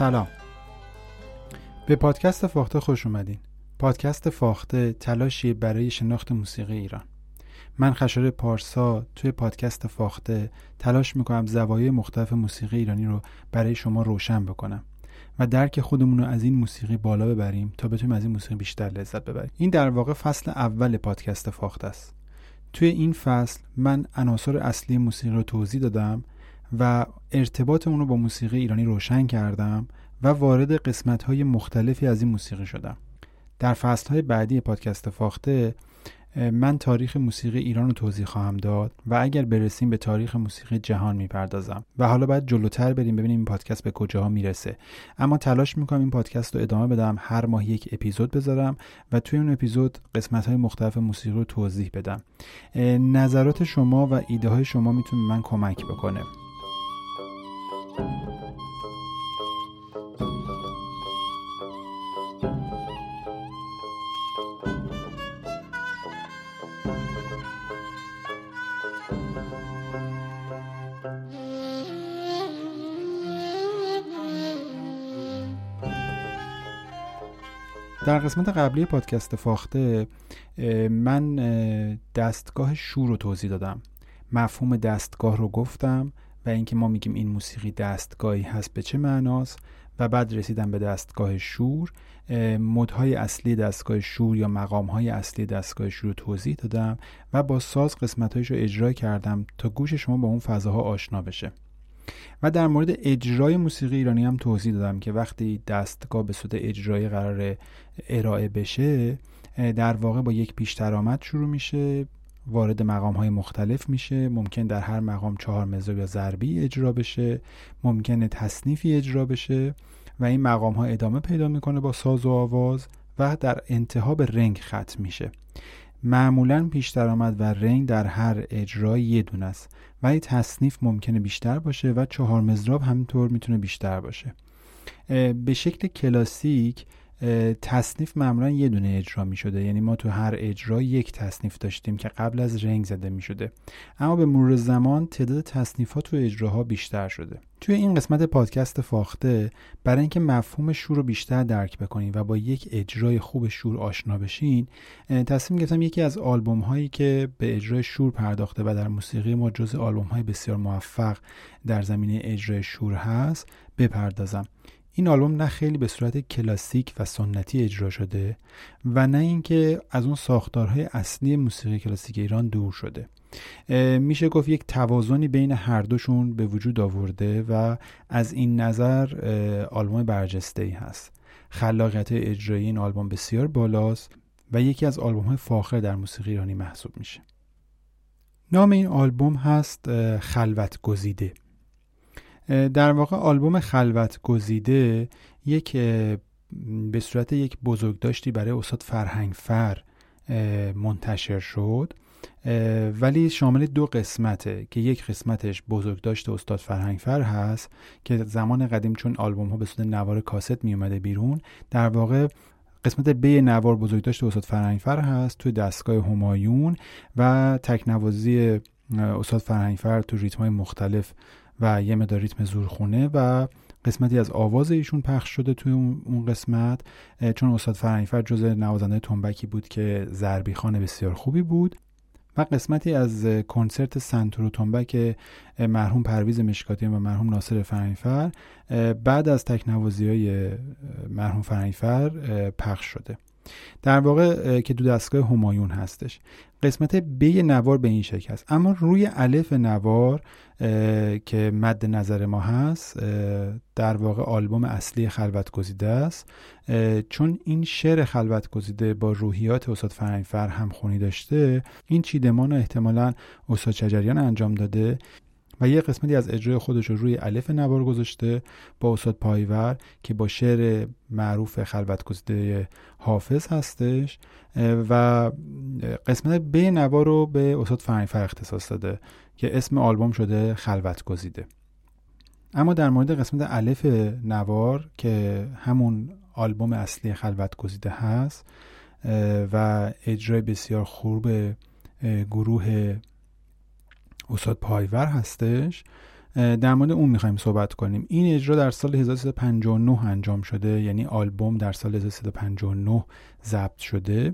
سلام. به پادکست فاخته خوش اومدین. پادکست فاخته تلاشی برای شناخت موسیقی ایران. من خشار پارسا توی پادکست فاخته تلاش می‌کنم زوایای مختلف موسیقی ایرانی رو برای شما روشن بکنم و درک خودمون رو از این موسیقی بالا ببریم تا بتونیم از این موسیقی بیشتر لذت ببریم. این در واقع فصل اول پادکست فاخته است. توی این فصل من عناصر اصلی موسیقی رو توضیح دادم و ارتباط اون رو با موسیقی ایرانی روشن کردم و وارد قسمت های مختلفی از این موسیقی شدم. در فصل های بعدی پادکست فاخته من تاریخ موسیقی ایران رو توضیح خواهم داد و اگر برسیم به تاریخ موسیقی جهان می‌پردازم. و حالا باید جلوتر بریم ببینیم این پادکست به کجاها می‌رسه. اما تلاش می‌کنم این پادکست رو ادامه بدم هر ماه یک اپیزود بذارم و توی اون اپیزود قسمت های مختلف موسیقی رو توضیح بدم. نظرات شما و ایده های شما می‌تونه من کمک بکنه. در قسمت قبلی پادکست فاخته من دستگاه شور رو توضیح دادم. مفهوم دستگاه رو گفتم و اینکه ما میگیم این موسیقی دستگاهی هست به چه معناست و بعد رسیدم به دستگاه شور مدهای اصلی دستگاه شور یا مقامهای اصلی دستگاه شور رو توضیح دادم و با ساز قسمتهایش رو اجرا کردم تا گوش شما با اون فضاها آشنا بشه. و در مورد اجرای موسیقی ایرانی هم توضیح دادم که وقتی دستگاه به صورت اجرایی قرار ارائه بشه در واقع با یک پیش درآمد شروع میشه وارد مقام های مختلف میشه ممکن در هر مقام چهار مزو یا ضربی اجرا بشه ممکنه تصنیفی اجرا بشه و این مقام ها ادامه پیدا می‌کنه با ساز و آواز و در انتها به رنگ ختم میشه. معمولا پیش درآمد و رنگ در هر اجرای یه دونه است. ولی تصنیف ممکنه بیشتر باشه و چهار مزراب همینطور می‌تونه بیشتر باشه. به شکل کلاسیک تصنیف معمولا یه دونه اجرا می شده یعنی ما تو هر اجرا یک تصنیف داشتیم که قبل از رنگ زده می شده اما به مرور زمان تعداد تصنیف ها تو اجراها بیشتر شده. توی این قسمت پادکست فاخته برای اینکه مفهوم شور رو بیشتر درک بکنین و با یک اجرای خوب شور آشنا بشین تصمیم گرفتم یکی از آلبوم هایی که به اجرای شور پرداخته و در موسیقی ما جز آلبوم های بسیار موفق در زمینه اجرای شور هست بپردازم. این آلبوم نه خیلی به صورت کلاسیک و سنتی اجرا شده و نه اینکه از اون ساختارهای اصلی موسیقی کلاسیک ایران دور شده. میشه گفت یک توازنی بین هر دوشون به وجود آورده و از این نظر آلبوم برجسته ای هست. خلاقیت اجرایی این آلبوم بسیار بالاست و یکی از آلبوم های فاخر در موسیقی ایرانی محسوب میشه. نام این آلبوم هست خلوت گزیده در واقع آلبوم خلوت گزیده یک به صورت یک بزرگداشتی برای استاد فرهنگ فر منتشر شد. ولی شامل دو قسمته که یک قسمتش بزرگداشت استاد فرهنگ فر هست که زمان قدیم چون آلبوم ها به صورت نوار کاست می اومده بیرون در واقع قسمت ب نوار بزرگداشت استاد فرهنگفر هست توی دستگاه همایون و تکنوازی استاد فرهنگفر تو ریتم های مختلف و یه مدار ریتم زورخونه و قسمتی از آواز ایشون پخش شده توی اون قسمت. چون استاد فرنگفر جز نوازنده تنبکی بود که ضربی خانه بسیار خوبی بود. و قسمتی از کنسرت سنتور و تنبک مرحوم پرویز مشکاتیان و مرحوم ناصر فرنگفر بعد از تکنوازی های مرحوم فرنگفر پخش شده. در واقع که دو دستگاه همایون هستش. قسمت بی نوار به این شکل است. اما روی الف نوار که مد نظر ما هست در واقع آلبوم اصلی خلوت گزیده است چون این شعر خلوت گزیده با روحیات استاد فرهنگ هم خونی داشته این چیدمان احتمالا استاد چجریان انجام داده. و یه قسمتی از اجرای خودش رو روی الف نوار گذاشته با استاد پایور که با شعر معروف خلوت گزیده حافظ هستش و قسمت ب نوار رو به استاد فرنگفر اختصاص داده که اسم آلبوم شده خلوت گزیده اما در مورد قسمت الف نوار که همون آلبوم اصلی خلوت گزیده هست و اجرای بسیار خوب گروه استاد پایور هستش. در مورد اون می‌خوایم صحبت کنیم. این اجرا در سال 1359 انجام شده یعنی آلبوم در سال 1359 ضبط شده.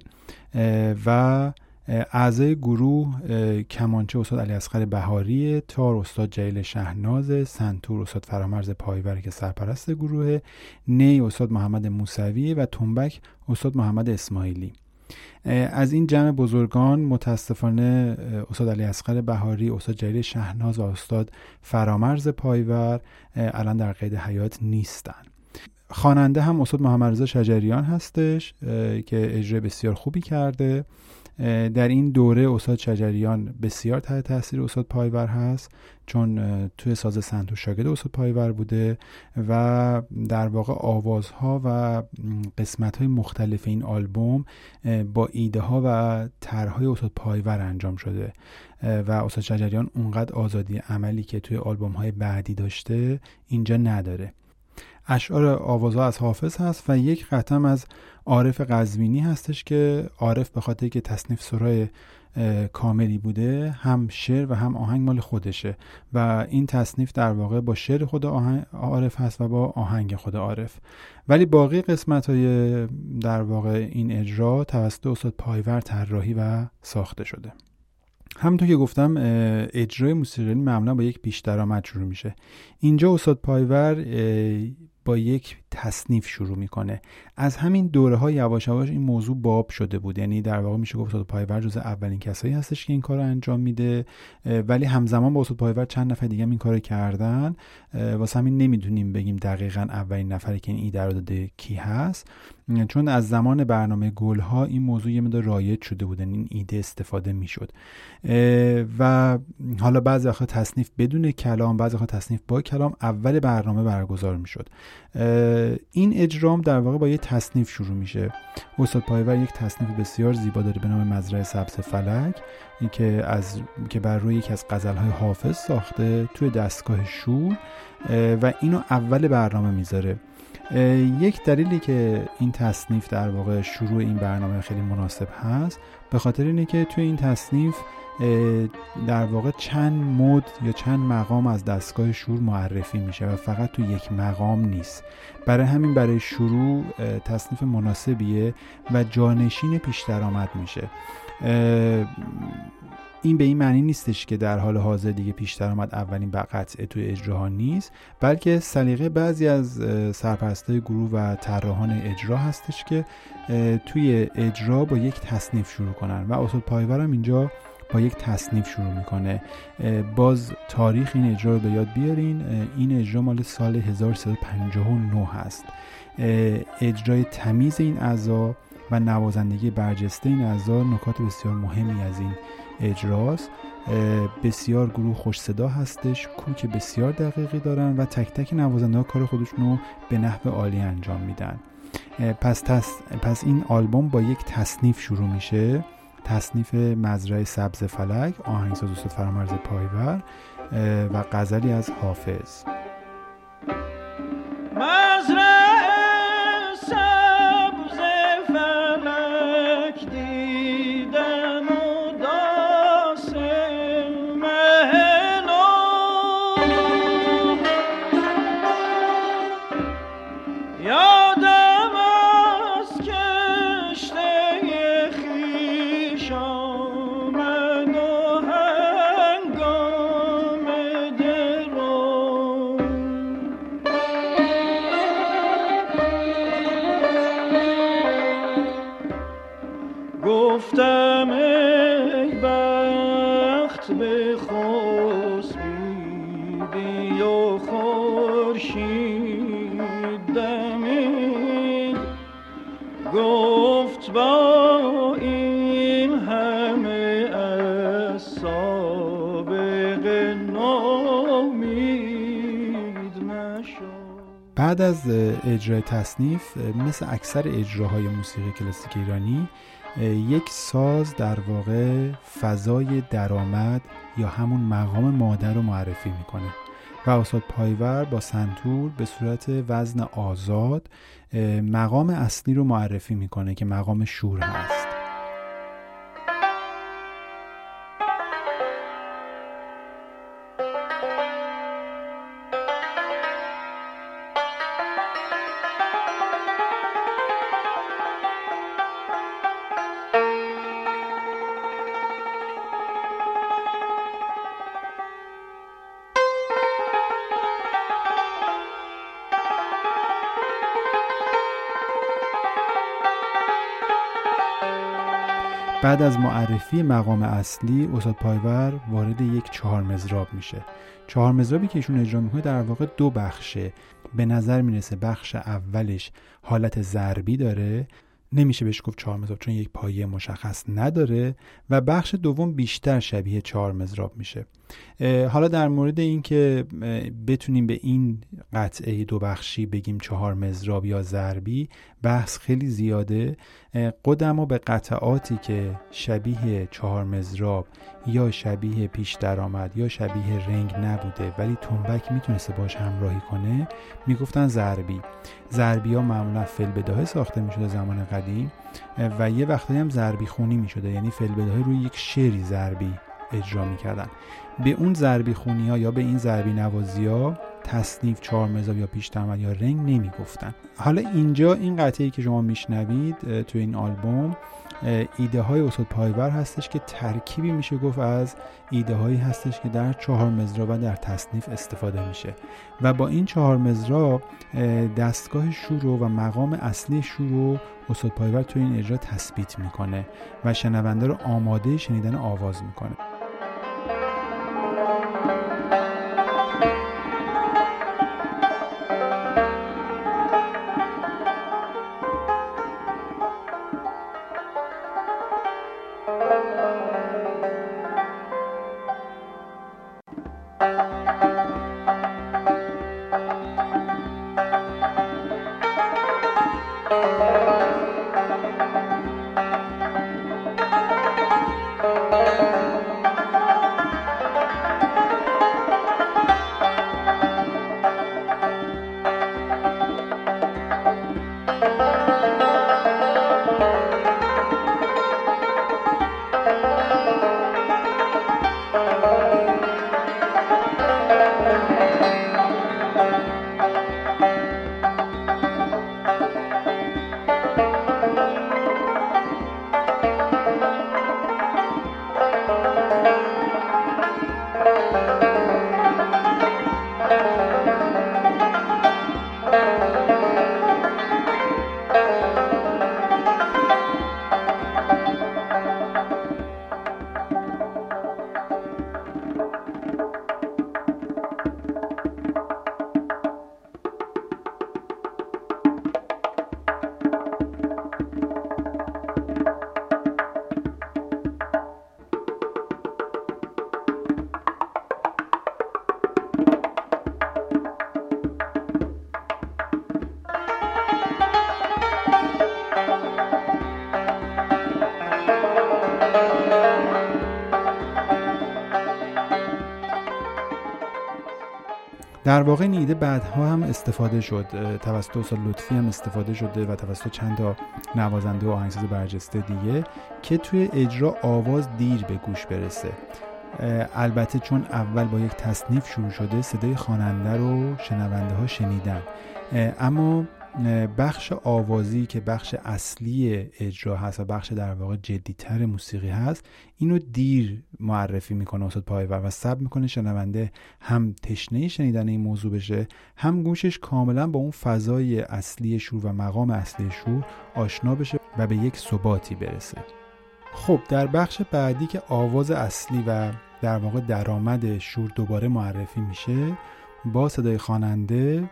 و اعضای گروه کمانچه استاد علی اصغر بهاری تار استاد جلیل شهناز سنتور استاد فرامرز پایور که سرپرست گروه نی استاد محمد موسوی و تنبک استاد محمد اسماعیلی. از این جمع بزرگان متاسفانه استاد علی اصغر بهاری استاد جلیل شهناز و استاد فرامرز پایور الان در قید حیات نیستن. خواننده هم استاد محمد رضا شجریان هستش که اجرای بسیار خوبی کرده. در این دوره استاد شجریان بسیار تحت تاثیر استاد پایور هست چون توی ساز سنتو شاگرد استاد پایور بوده و در واقع آوازها و قسمت های مختلف این آلبوم با ایده ها و طرحهای استاد پایور انجام شده و استاد شجریان اونقدر آزادی عملی که توی آلبوم های بعدی داشته اینجا نداره. اشعار آوازها از حافظ هست و یک قطم از عارف قزوینی هستش که عارف به خاطر که تصنیف سرای کاملی بوده هم شعر و هم آهنگ مال خودشه و این تصنیف در واقع با شعر خود عارف هست و با آهنگ خود عارف. ولی باقی قسمت های در واقع این اجرا توسط استاد پایور طراحی و ساخته شده. همونطور که گفتم اجرای موسیقی معمولا با یک پیش درآمد شروع میشه. اینجا استاد پایور با یک تصنیف شروع می‌کنه. از همین دوره ها یواش یواش این موضوع باب شده بود. یعنی در واقع میشه گفت استاد پایور جز اولین کسایی هستش که این کار رو انجام میده ولی همزمان با استاد پایور چند نفر دیگه این کار کردن. واسه همین نمی‌دونیم بگیم دقیقا اولین نفری که این ایده رو داده کی هست. چون از زمان برنامه گل ها این موضوع یه مدار رایج شده بود یعنی این ایده استفاده می‌شد. و حالا بعضی وقتا تصنیف بدون کلام بعضی وقتا تصنیف با کلام اول برنامه برگزار می‌شد. این اجرام در واقع با یه تصنیف شروع میشه. استاد پایور یک تصنیف بسیار زیبا داره به نام مزرعه سبز فلک. این که از که بر روی یکی از غزلهای حافظ ساخته توی دستگاه شور و اینو اول برنامه می‌ذاره. یک دلیلی که این تصنیف در واقع شروع این برنامه خیلی مناسب هست به خاطر اینه که توی این تصنیف در واقع چند مد یا چند مقام از دستگاه شور معرفی میشه و فقط تو یک مقام نیست. برای همین برای شروع تصنیف مناسبیه و جانشین پیش درآمد میشه. این به این معنی نیستش که در حال حاضر دیگه پیش درآمد اولین قطعه توی اجراها نیست بلکه سلیقه بعضی از سرپرستای گروه و طراحان اجرا هستش که توی اجرا با یک تصنیف شروع کنن. و اصول پایورم اینجا با یک تصنیف شروع می‌کنه. باز تاریخ این اجرا رو به یاد بیارین. این اجرا مال سال 1359 هست. اجرای تمیز این اعضا و نوازندگی برجسته این اعضا نکات بسیار مهمی از این اجراست. بسیار گروه خوش صدا هستش کوک بسیار دقیقی دارن و تک تک نوازنده ها کار خودشون رو به نحو عالی انجام میدن. پس, پس این آلبوم با یک تصنیف شروع میشه. تصنیف مزرعه سبز فلک آهنگساز استاد فرامرز پایور و غزلی از حافظ. گفت با این همه نامید بعد از اجرای تصنیف مثل اکثر اجراهای موسیقی کلاسیک ایرانی یک ساز در واقع فضای درآمد یا همون مقام مادر رو معرفی می‌کنه. و استاد پایور با سنتور به صورت وزن آزاد مقام اصلی رو معرفی می‌کنه که مقام شور هست. بعد از معرفی مقام اصلی استاد پایور وارد یک چهار مزراب میشه. چهار مزرابی که ایشون اجرا می‌کنه در واقع دو بخشه. به نظر می‌رسه بخش اولش حالت ضربی داره نمیشه بهش گفت چهار مزراب چون یک پایه مشخص نداره و بخش دوم بیشتر شبیه چهار مزراب میشه. حالا در مورد اینکه بتونیم به این قطعه دو بخشی بگیم چهار مزراب یا ضربی بحث خیلی زیاده. قدم به قطعاتی که شبیه چهار مزراب یا شبیه پیش درآمد یا شبیه رنگ نبوده ولی تنبک می‌تونسته باش همراهی کنه می‌گفتن ضربی ضربی ها معمولا فل ساخته می‌شده زمان قدیم و یه وقتایی هم ضربی خونی می‌شده. یعنی فل روی یک شعری ضربی اجرا می‌کردن. به اون ضربی خونی ها یا به این ضربی نوازی ها تصنیف چهار مزاب یا پیش یا رنگ نمی‌گفتن. حالا اینجا این قطعه که شما میشنوید تو این آلبوم ایده های استاد پایور هستش که ترکیبی میشه گفت از ایده هایی هستش که در چهار مزرا و در تصنیف استفاده میشه. و با این چهار مزرا دستگاه شور و مقام اصلی شور رو استاد پایور تو این اجرا تثبیت می‌کنه و شنونده رو آماده شنیدن آواز می‌کنه. در واقع این ایده بعدها هم استفاده شد توسط استاد لطفی هم استفاده شده و توسط چند تا نوازنده و آهنگساز برجسته دیگه که توی اجرا آواز دیر به گوش برسه. البته چون اول با یک تصنیف شروع شده صدای خواننده رو شنونده ها شنیدن. اما بخش آوازی که بخش اصلی اجرا هست و بخش در واقع جدیتر موسیقی هست اینو دیر معرفی می‌کنه استاد پایور و سب می‌کنه شنونده هم تشنه شنیدن این موضوع بشه هم گوشش کاملا با اون فضای اصلی شور و مقام اصلی شور آشنا بشه و به یک ثباتی برسه. خب در بخش بعدی که آواز اصلی و در واقع درآمد شور دوباره معرفی میشه با صدای خواننده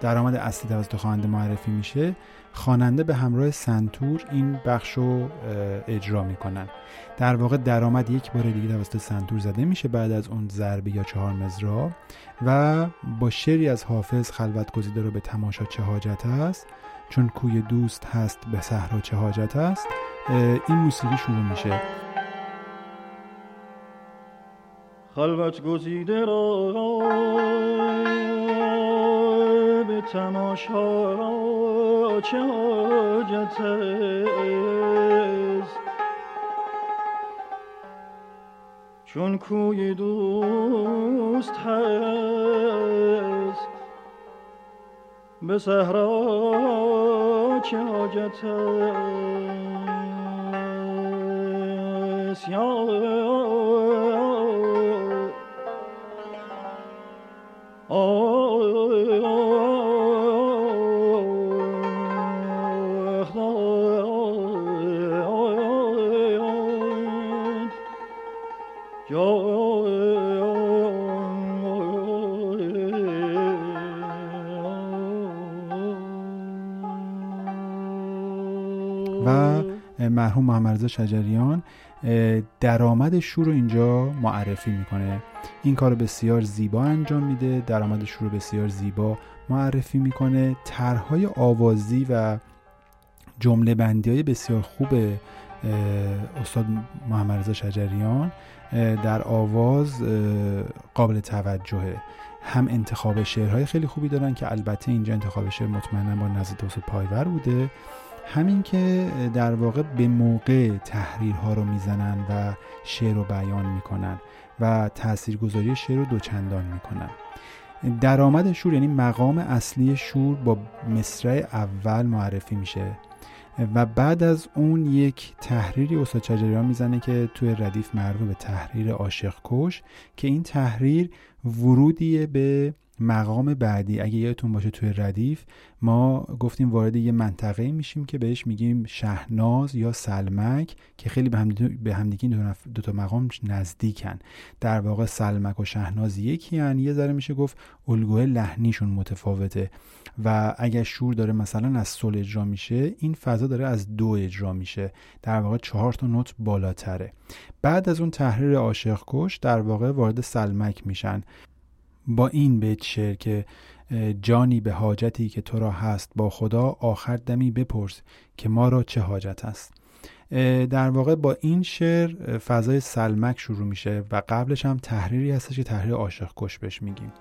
درآمد اصلی توسط خواننده معرفی میشه. خواننده به همراه سنتور این بخش رو اجرا می‌کنن. در واقع درآمد یک بار دیگه توسط سنتور زده میشه بعد از اون ضربه یا چهار مزرا و با شعری از حافظ خلوت گزیده رو به تماشا چه حاجت است؟ چون کوی دوست هست به صحرا چه حاجت است؟ این موسیقی شروع میشه. خلوت گزیده را تماشا چه حاجت است؟ چون کوی دوست هست به صحرا چه حاجت است؟ و مرحوم محمد رضا شجریان درآمد شور رو اینجا معرفی می‌کنه. این کار بسیار زیبا انجام میده درآمد شور رو بسیار زیبا معرفی می‌کنه. طرحهای آوازی و جمله بندی های بسیار خوب استاد محمد رضا شجریان در آواز قابل توجهه. هم انتخاب شعرهای خیلی خوبی دارن که البته اینجا انتخاب شعر مطمئنا با نزد توسط پایور بوده. همین که در واقع به موقع تحریرها رو می‌زنن و شعر رو بیان می‌کنن و تاثیرگذاری شعر رو دوچندان می‌کنن. درآمد شور یعنی مقام اصلی شور با مصرع اول معرفی میشه و بعد از اون یک تحریری استاد چجریان می‌زنه که توی ردیف معروف به تحریر عاشق کش که این تحریر ورودیه به مقام بعدی. اگه یادتون باشه توی ردیف ما گفتیم وارد یه منطقه میشیم که بهش میگیم شهناز یا سلمک که خیلی به همدیگه این دو تا مقام نزدیکن. در واقع سلمک و شهناز یکی هن. یه ذره میشه گفت الگوه لحنیشون متفاوته. و اگر شور داره مثلا از سل اجرا میشه این فضا داره از دو اجرا میشه. در واقع چهار تا نوت بالاتره. بعد از اون تحریر عاشق کش در واقع وارد سلمک میشن. با این بیت شعر که جانی به حاجتی که تو را هست با خدا آخر دمی بپرس که ما را چه حاجت است. در واقع با این شعر فضای سلمک شروع میشه و قبلش هم تحریری هستش که تحریر عاشق کش بهش میگیم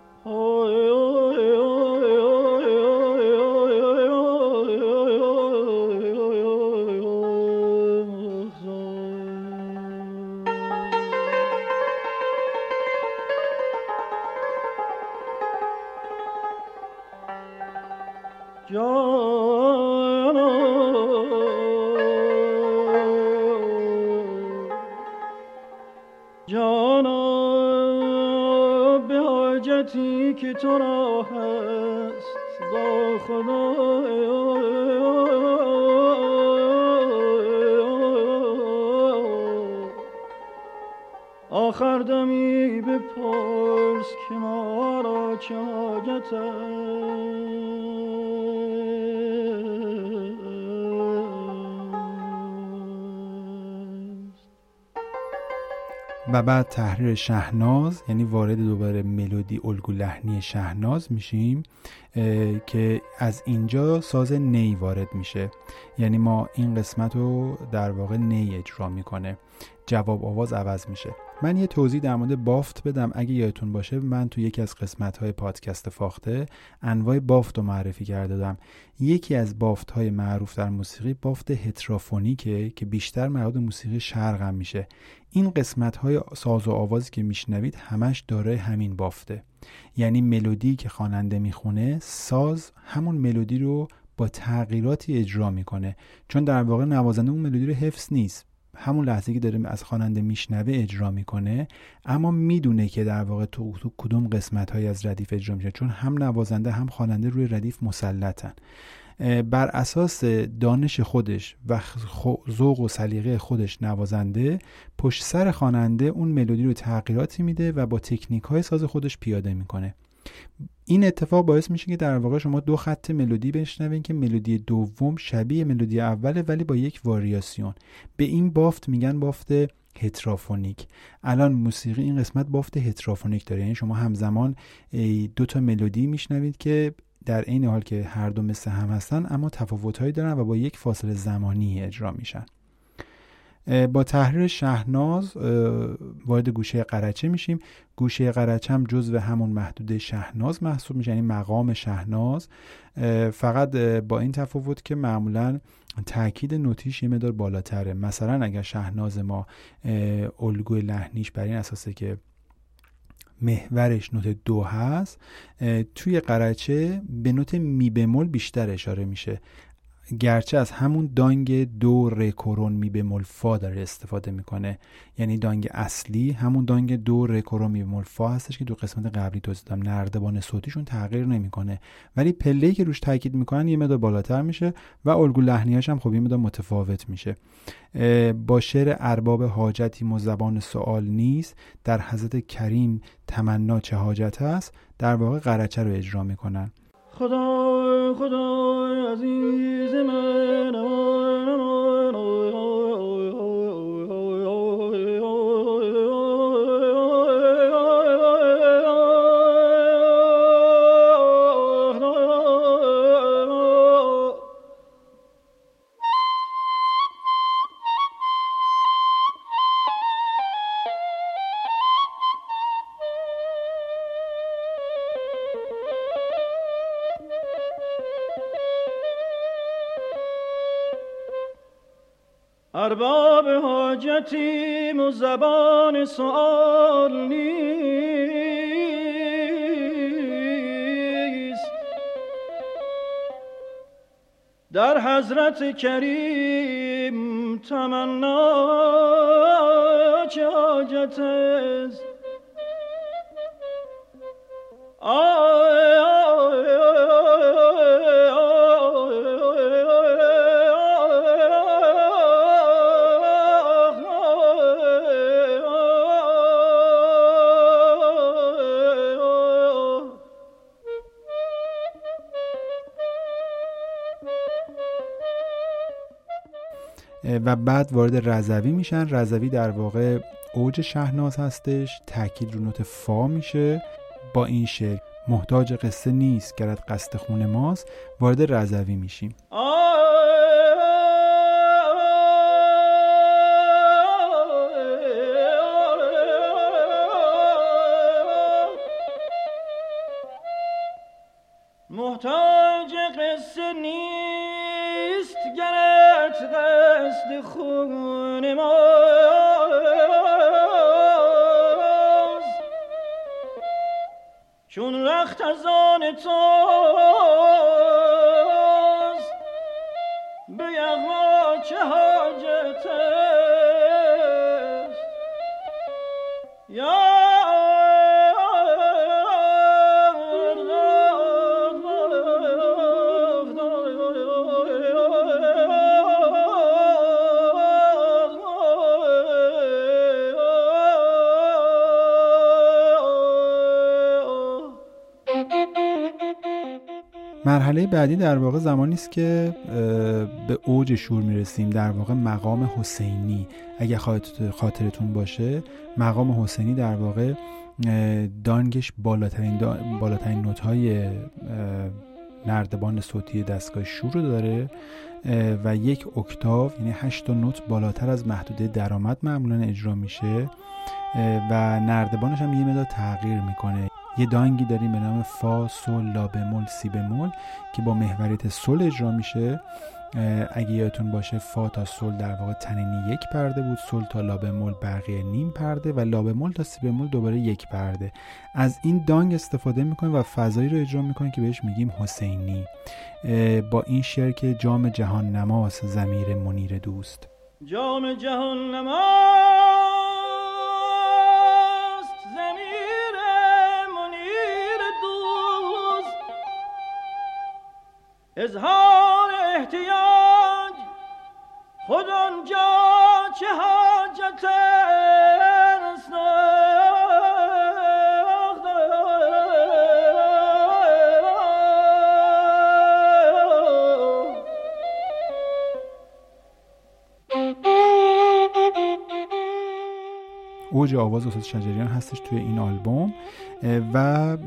و بعد تحریر شهناز یعنی وارد دوباره ملودی الگو لحنی شهناز میشیم که از اینجا ساز نی وارد میشه. یعنی ما این قسمت رو در واقع نی اجرا می‌کنه. جواب آواز عوض میشه. من یه توضیح در مورد بافت بدم. اگه یادتون باشه من تو یکی از قسمت های پادکست فاخته انواع بافت رو معرفی کرده دادم یکی از بافت های معروف در موسیقی بافت هترافونیکه که بیشتر مربوط موسیقی شرق هم میشه. این قسمت های ساز و آوازی که میشنوید همش داره همین بافته. یعنی ملودی که خواننده می‌خونه ساز همون ملودی رو با تغییراتی اجرا می‌کنه. چون در واقع نوازنده اون ملودی رو حفظ نیست. همون لحظه که داره از خواننده میشنوه اجرا می‌کنه اما می‌دونه که در واقع تو, تو کدوم قسمت های از ردیف اجرا میشه چون هم نوازنده هم خواننده روی ردیف مسلطن. بر اساس دانش خودش و ذوق و سلیقه خودش نوازنده پشت سر خواننده اون ملودی رو تغییراتی میده و با تکنیک های ساز خودش پیاده می‌کنه. این اتفاق باعث میشه که در واقع شما دو خط ملودی بشنوین که ملودی دوم شبیه ملودی اوله ولی با یک واریاسیون. به این بافت میگن بافت هترافونیک. الان موسیقی این قسمت بافت هترافونیک داره. یعنی شما همزمان دو تا ملودی میشنوید که در عین حال که هر دو مثل هم هستن اما تفاوتهایی دارن و با یک فاصله زمانی اجرا میشن. با تحریر شهناز وارد گوشه قرچه میشیم. گوشه قرچه هم جزو همون محدوده شهناز محسوب میشه یعنی مقام شهناز. فقط با این تفاوت که معمولا تاکید نوتیش یه مدار بالاتره. مثلا اگر شهناز ما الگوی لحنیش بر این اساسه که محورش نوت دو هست توی قرچه به نوت می بمول بیشتر اشاره میشه. گرچه از همون دانگ دو رکورون می بمول فا داره استفاده می‌کنه. یعنی دانگ اصلی همون دانگ دو رکورون می بمول فا هستش که دو قسمت قبلی توضیح دادم. نردبان صوتیشون تغییر نمی‌کنه. ولی پله که روش تاکید می‌کنن یه مدار بالاتر میشه و الگو لحنیاش هم خب یه مدار متفاوت میشه. با شعر ارباب حاجتی مزبان سوال نیست در حضرت کریم تمنا چه حاجت هست در واقع قرچه رو اجرا می‌کنن. خدا خدا عزیز من. سوال نیست. در حضرت کریم تمنا چه حاجت است؟ و بعد وارد رضوی میشن. رضوی در واقع اوج شهناز هستش. تاکید رو نوت فا میشه. با این شعر محتاج قصه نیست گرد قصد خون ماست. وارد رضوی میشیم. محتاج چون رخت از آن توست مرحله بعدی در واقع زمانی است که به اوج شور می‌رسیم در واقع مقام حسینی. اگه خاطرتون باشه مقام حسینی در واقع دانگش بالاترین, بالاترین نوت های نردبان صوتی دستگاه شور رو داره و یک اکتاو یعنی هشت نوت بالاتر از محدوده درآمد معمولا اجرا میشه و نردبانش هم یه مدار تغییر می‌کنه. یه دانگی داریم به نام فا سول لا بمول سی بمول که با محوریت سول اجرا میشه. اگه یادتون باشه فا تا سول در واقع تنینی یک پرده بود سول تا لا بمول بقیه نیم پرده و لا بمول تا سی بمول دوباره یک پرده. از این دانگ استفاده می‌کنیم و فضایی رو اجرا می‌کنیم که بهش میگیم حسینی. با این شعر که جام جهان نماس زمیر منیر دوست. جام جهان نماس اظهار احتیاج. خود آنجا چه حاجت است؟ اوج آواز استاد شجریان هستش توی این آلبوم و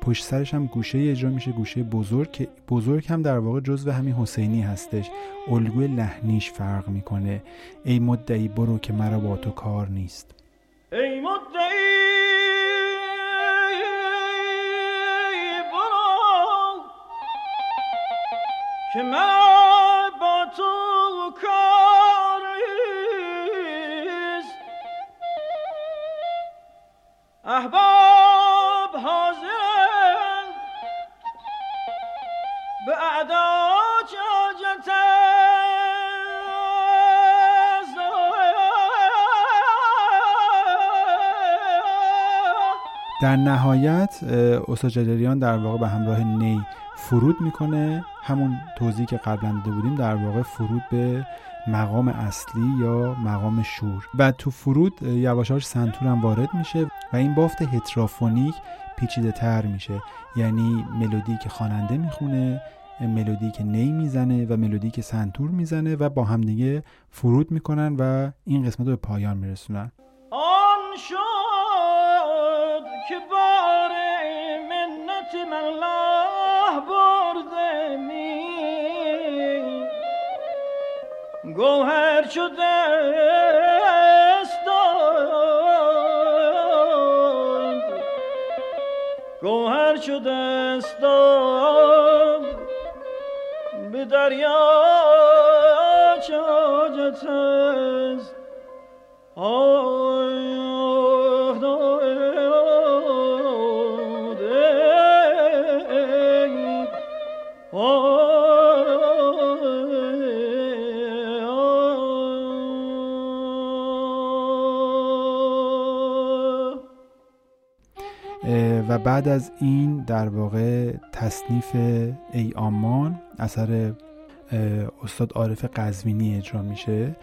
پشت سرش هم گوشه اجرا میشه گوشه بزرگ که بزرگ هم در واقع جزو همین حسینی هستش. الگوی لحنیش فرق می‌کنه. ای مدعی برو که مرا با تو کار نیست. ای مدعی برو که مرا با تو کار احباب حاضر به اعدا در نهایت استاد جدریان در واقع به همراه نی فرود می‌کنه. همون توضیحی که قبلا داده بودیم در واقع فرود به مقام اصلی یا مقام شور. و تو فرود یواشاش سنتور هم وارد میشه و این بافت هترافونیک پیچیده تر میشه. یعنی ملودی که خواننده می‌خونه ملودی که نی می‌زنه و ملودی که سنتور می‌زنه و با همدیگه فرود می‌کنن و این قسمت رو به پایان میرسونن. گوهر شده استاد گوهر شده استاد به دریا چاجت است. بعد از این در واقع تصنیف ای آمان اثر استاد عارف قزوینی اجرا میشه.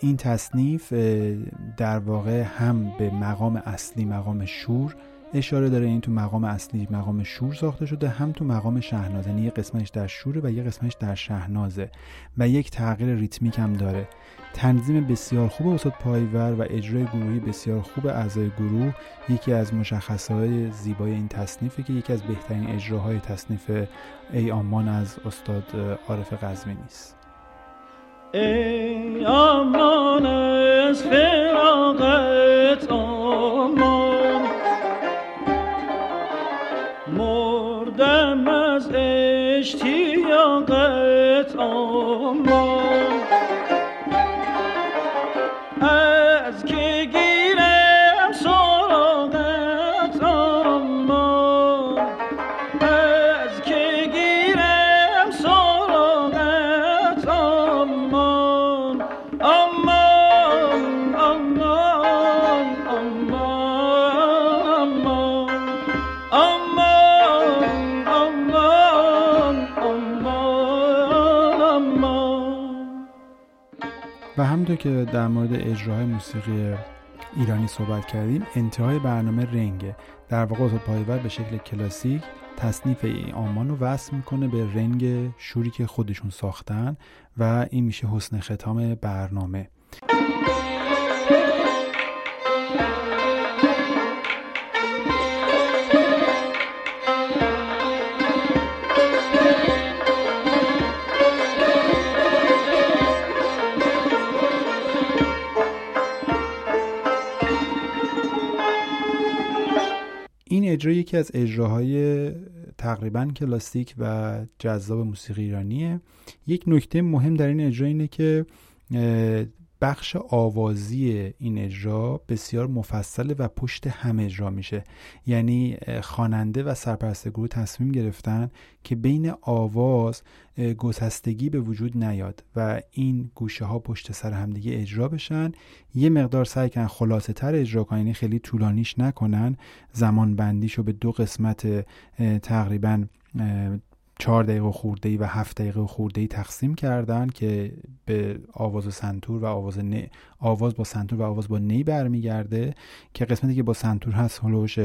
این تصنیف در واقع هم به مقام اصلی مقام شور اشاره داره این تو مقام اصلی مقام شور ساخته شده هم تو مقام شهناز یعنی یه قسمتش در شوره و یه قسمتش در شهنازه و یک تغییر ریتمیک هم داره. تنظیم بسیار خوب استاد پایور و اجرای گروهی بسیار خوب اعضای گروه. یکی از مشخصهای زیبای این تصنیفه که یکی از بهترین اجراهای تصنیف ای آمان از استاد عارف قزوینی است ای آمان از فراغت آمان Christ. که در مورد اجراهای موسیقی ایرانی صحبت کردیم انتهای برنامه رنگه در واقع استاد پایور به شکل کلاسیک تصنیف ای آمان رو وصل می‌کنه به رنگ شوری که خودشون ساختن و این میشه حسن ختام برنامه. اجرا یکی از اجراهای تقریبا کلاسیک و جذاب موسیقی ایرانیه. یک نکته مهم در این اجرا اینه که بخش آوازی این اجرا بسیار مفصله و پشت هم اجرا میشه. یعنی خواننده و سرپرست گروه تصمیم گرفتن که بین آواز گسستگی به وجود نیاد و این گوشه ها پشت سر همدیگه اجرا بشن. یه مقدار سعی کن خلاصه تر اجرا کنن یعنی خیلی طولانیش نکنن. زمان بندیشو به دو قسمت تقریبا چهار دقیقه خورده ای و هفت دقیقه خورده ای تقسیم کردن که به آواز سنتور و آواز آواز با سنتور و آواز با نی برمیگرده که قسمتی که با سنتور هست هلوش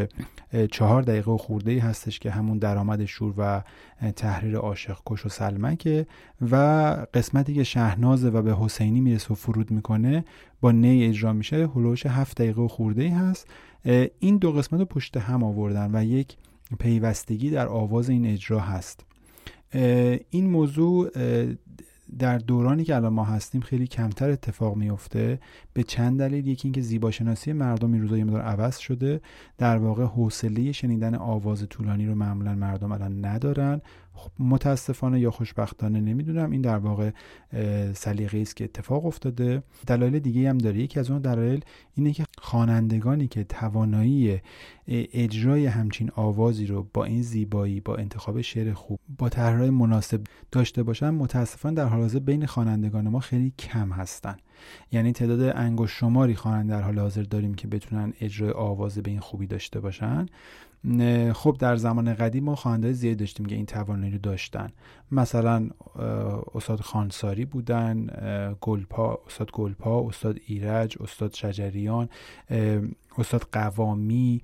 چهار دقیقه خورده ای هستش که همون درآمد شور و تحریر عاشق کش و سلمکه و قسمتی که شهنازه و به حسینی می‌رسه و فرود می‌کنه با نی اجرا میشه هلوش هفت دقیقه خورده ای هست. این دو قسمت رو پشت هم آوردن و یک پیوستگی در آواز این اجرا هست. این موضوع در دورانی که الان ما هستیم خیلی کمتر اتفاق میفته به چند دلیل یکی اینکه زیباشناسی مردم این روزا یه مقدار عوض شده. در واقع حوصله شنیدن آواز طولانی رو معمولا مردم الان ندارن. متاسفانه یا خوشبختانه نمی‌دونم. این در واقع سلیقه است که اتفاق افتاده. دلایل دیگه هم داره. یکی از اون دلایل اینه که خوانندگانی که توانایی اجرای همچین آوازی رو با این زیبایی با انتخاب شعر خوب با طرحهای مناسب داشته باشن متاسفانه در حال حاضر بین خوانندگان ما خیلی کم هستن. یعنی تعداد انگشت شماری خواننده در حال حاضر داریم که بتونن اجرای آواز به این خوبی داشته باشن. خب در زمان قدیم ما زیاد داشتیم که این توانایی رو داشتن. مثلا استاد خانساری بودن گلپا استاد گلپا استاد ایرج استاد شجریان استاد قوامی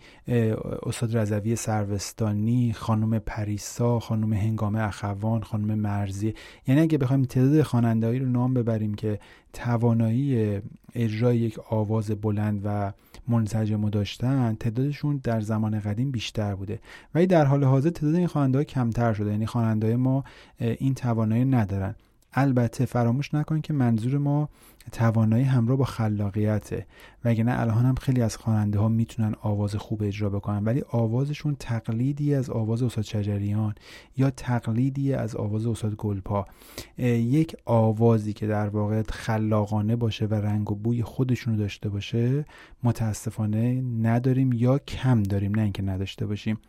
استاد رضوی سروستانی خانم پریسا خانم هنگامه اخوان خانم مرزی. یعنی اگه بخوایم تعداد خوانندهایی رو نام ببریم که توانایی اجرای یک آواز بلند و منسجم داشتن تعدادشون در زمان قدیم بیشتر بوده. ولی در حال حاضر تعداد این خواننده کمتر شده. یعنی خواننده ما این توانایی ندارن. البته فراموش نکن که منظور ما توانایی همراه با خلاقیته. وگرنه الان هم خیلی از خواننده ها می‌تونن آواز خوب اجرا بکنن ولی آوازشون تقلیدی از آواز استاد شجریان یا تقلیدی از آواز استاد گلپا. یک آوازی که در واقع خلاقانه باشه و رنگ و بوی خودشونو داشته باشه متاسفانه نداریم یا کم داریم نه اینکه نداشته باشیم.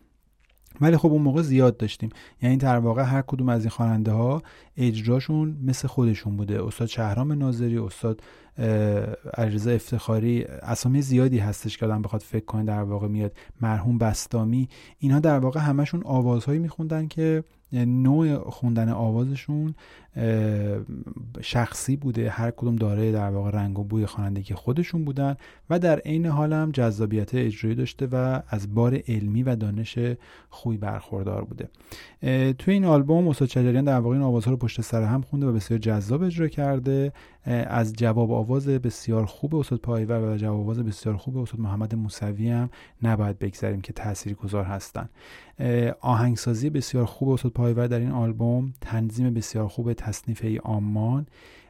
ولی خب اون موقع زیاد داشتیم. یعنی در واقع هر کدوم از این خواننده ها اجراشون مثل خودشون بوده. استاد شهرام ناظری استاد علیرضا افتخاری اسامی زیادی هستش که آدم بخواد فکر کنه در واقع میاد. مرحوم بستامی اینها در واقع همشون آوازهایی میخوندن که نوع خوندن آوازشون شخصی بوده هر کدوم داره در واقع رنگ و بوی خوانندگی خودشون بودن و در عین حال هم جذابیت اجرایی داشته و از بار علمی و دانش خوبی برخوردار بوده. توی این آلبوم استاد شجریان در واقع این آوازها رو پشت سر هم خونده و بسیار جذاب اجرا کرده. از جواب آواز بسیار خوب استاد پایور و جواب آواز بسیار خوب استاد محمد موسوی هم نباید بگذاریم که تاثیرگذار هستن. آهنگسازی بسیار خوب استاد پایور در این آلبوم تنظیم بسیار خوب تصنیف ای آمان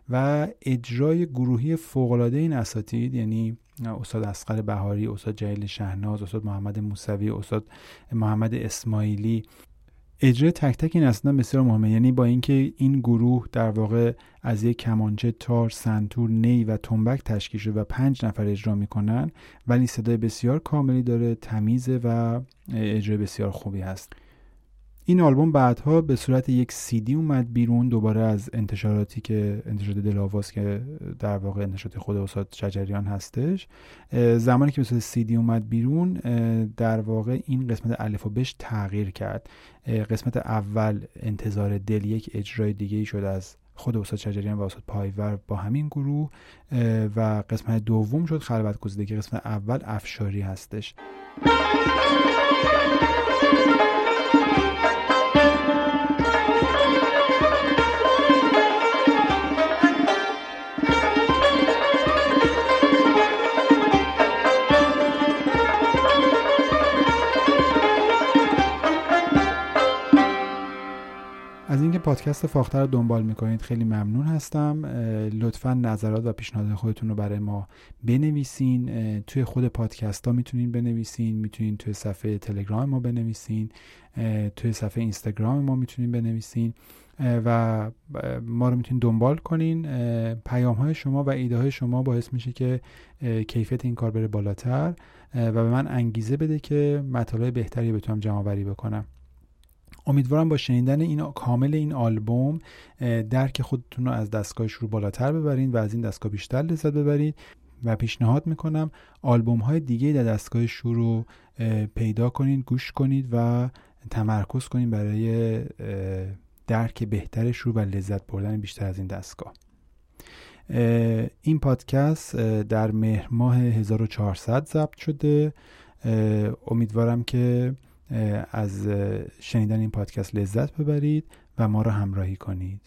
و اجرای گروهی فوقالعاده این اساتید یعنی استاد اسقر بهاری استاد جلیل شهناز استاد محمد موسوی استاد محمد اسماعیلی اجرای تک تک این اصلا بسیار مهمه. یعنی با اینکه این گروه در واقع از یک کمانچه تار سنتور نی و تنبک تشکیل شده و پنج نفر اجرا می‌کنن ولی صدای بسیار کاملی داره تمیزه و اجرای بسیار خوبی هست. این آلبوم بعدها به صورت یک دی اومد بیرون دوباره از انتشاراتی که انتشارات دلاواز که در واقع انتشارات خود استاد شجریان هستش زمانی که به صورت دی اومد بیرون در واقع این قسمت الف و بش تغییر کرد. قسمت اول انتظار دل یک اجرای دیگه شد از خود استاد شجریان و استاد پایور با همین گروه و قسمت دوم شد خلوت گزیده که قسمت اول افشاری هستش. اینکه پادکست فاختر رو دنبال می‌کنید خیلی ممنون هستم. لطفا نظرات و پیشنهاد خودتون رو برای ما بنویسین. توی خود پادکست ها می‌تونین بنویسین. می‌تونین توی صفحه تلگرام ما بنویسین. توی صفحه اینستاگرام ما می‌تونین بنویسین. و ما رو می‌تونین دنبال کنین. پیام های شما و ایده های شما باعث میشه که کیفیت این کار بره بالاتر. و به من انگیزه بده که مطالب بهتری بتونم جمع بکنم. امیدوارم با شنیدن این کامل این آلبوم درک خودتون رو از دستگاه شروع بالاتر ببرید و از این دستگاه بیشتر لذت ببرید و پیشنهاد می‌کنم آلبوم های دیگه در دستگاه شور رو پیدا کنید گوش کنید و تمرکز کنید برای درک بهتر شروع و لذت بردن بیشتر از این دستگاه. این پادکست در مهر ماه 1400 ضبط شده. امیدوارم که از شنیدن این پادکست لذت ببرید و ما را همراهی کنید.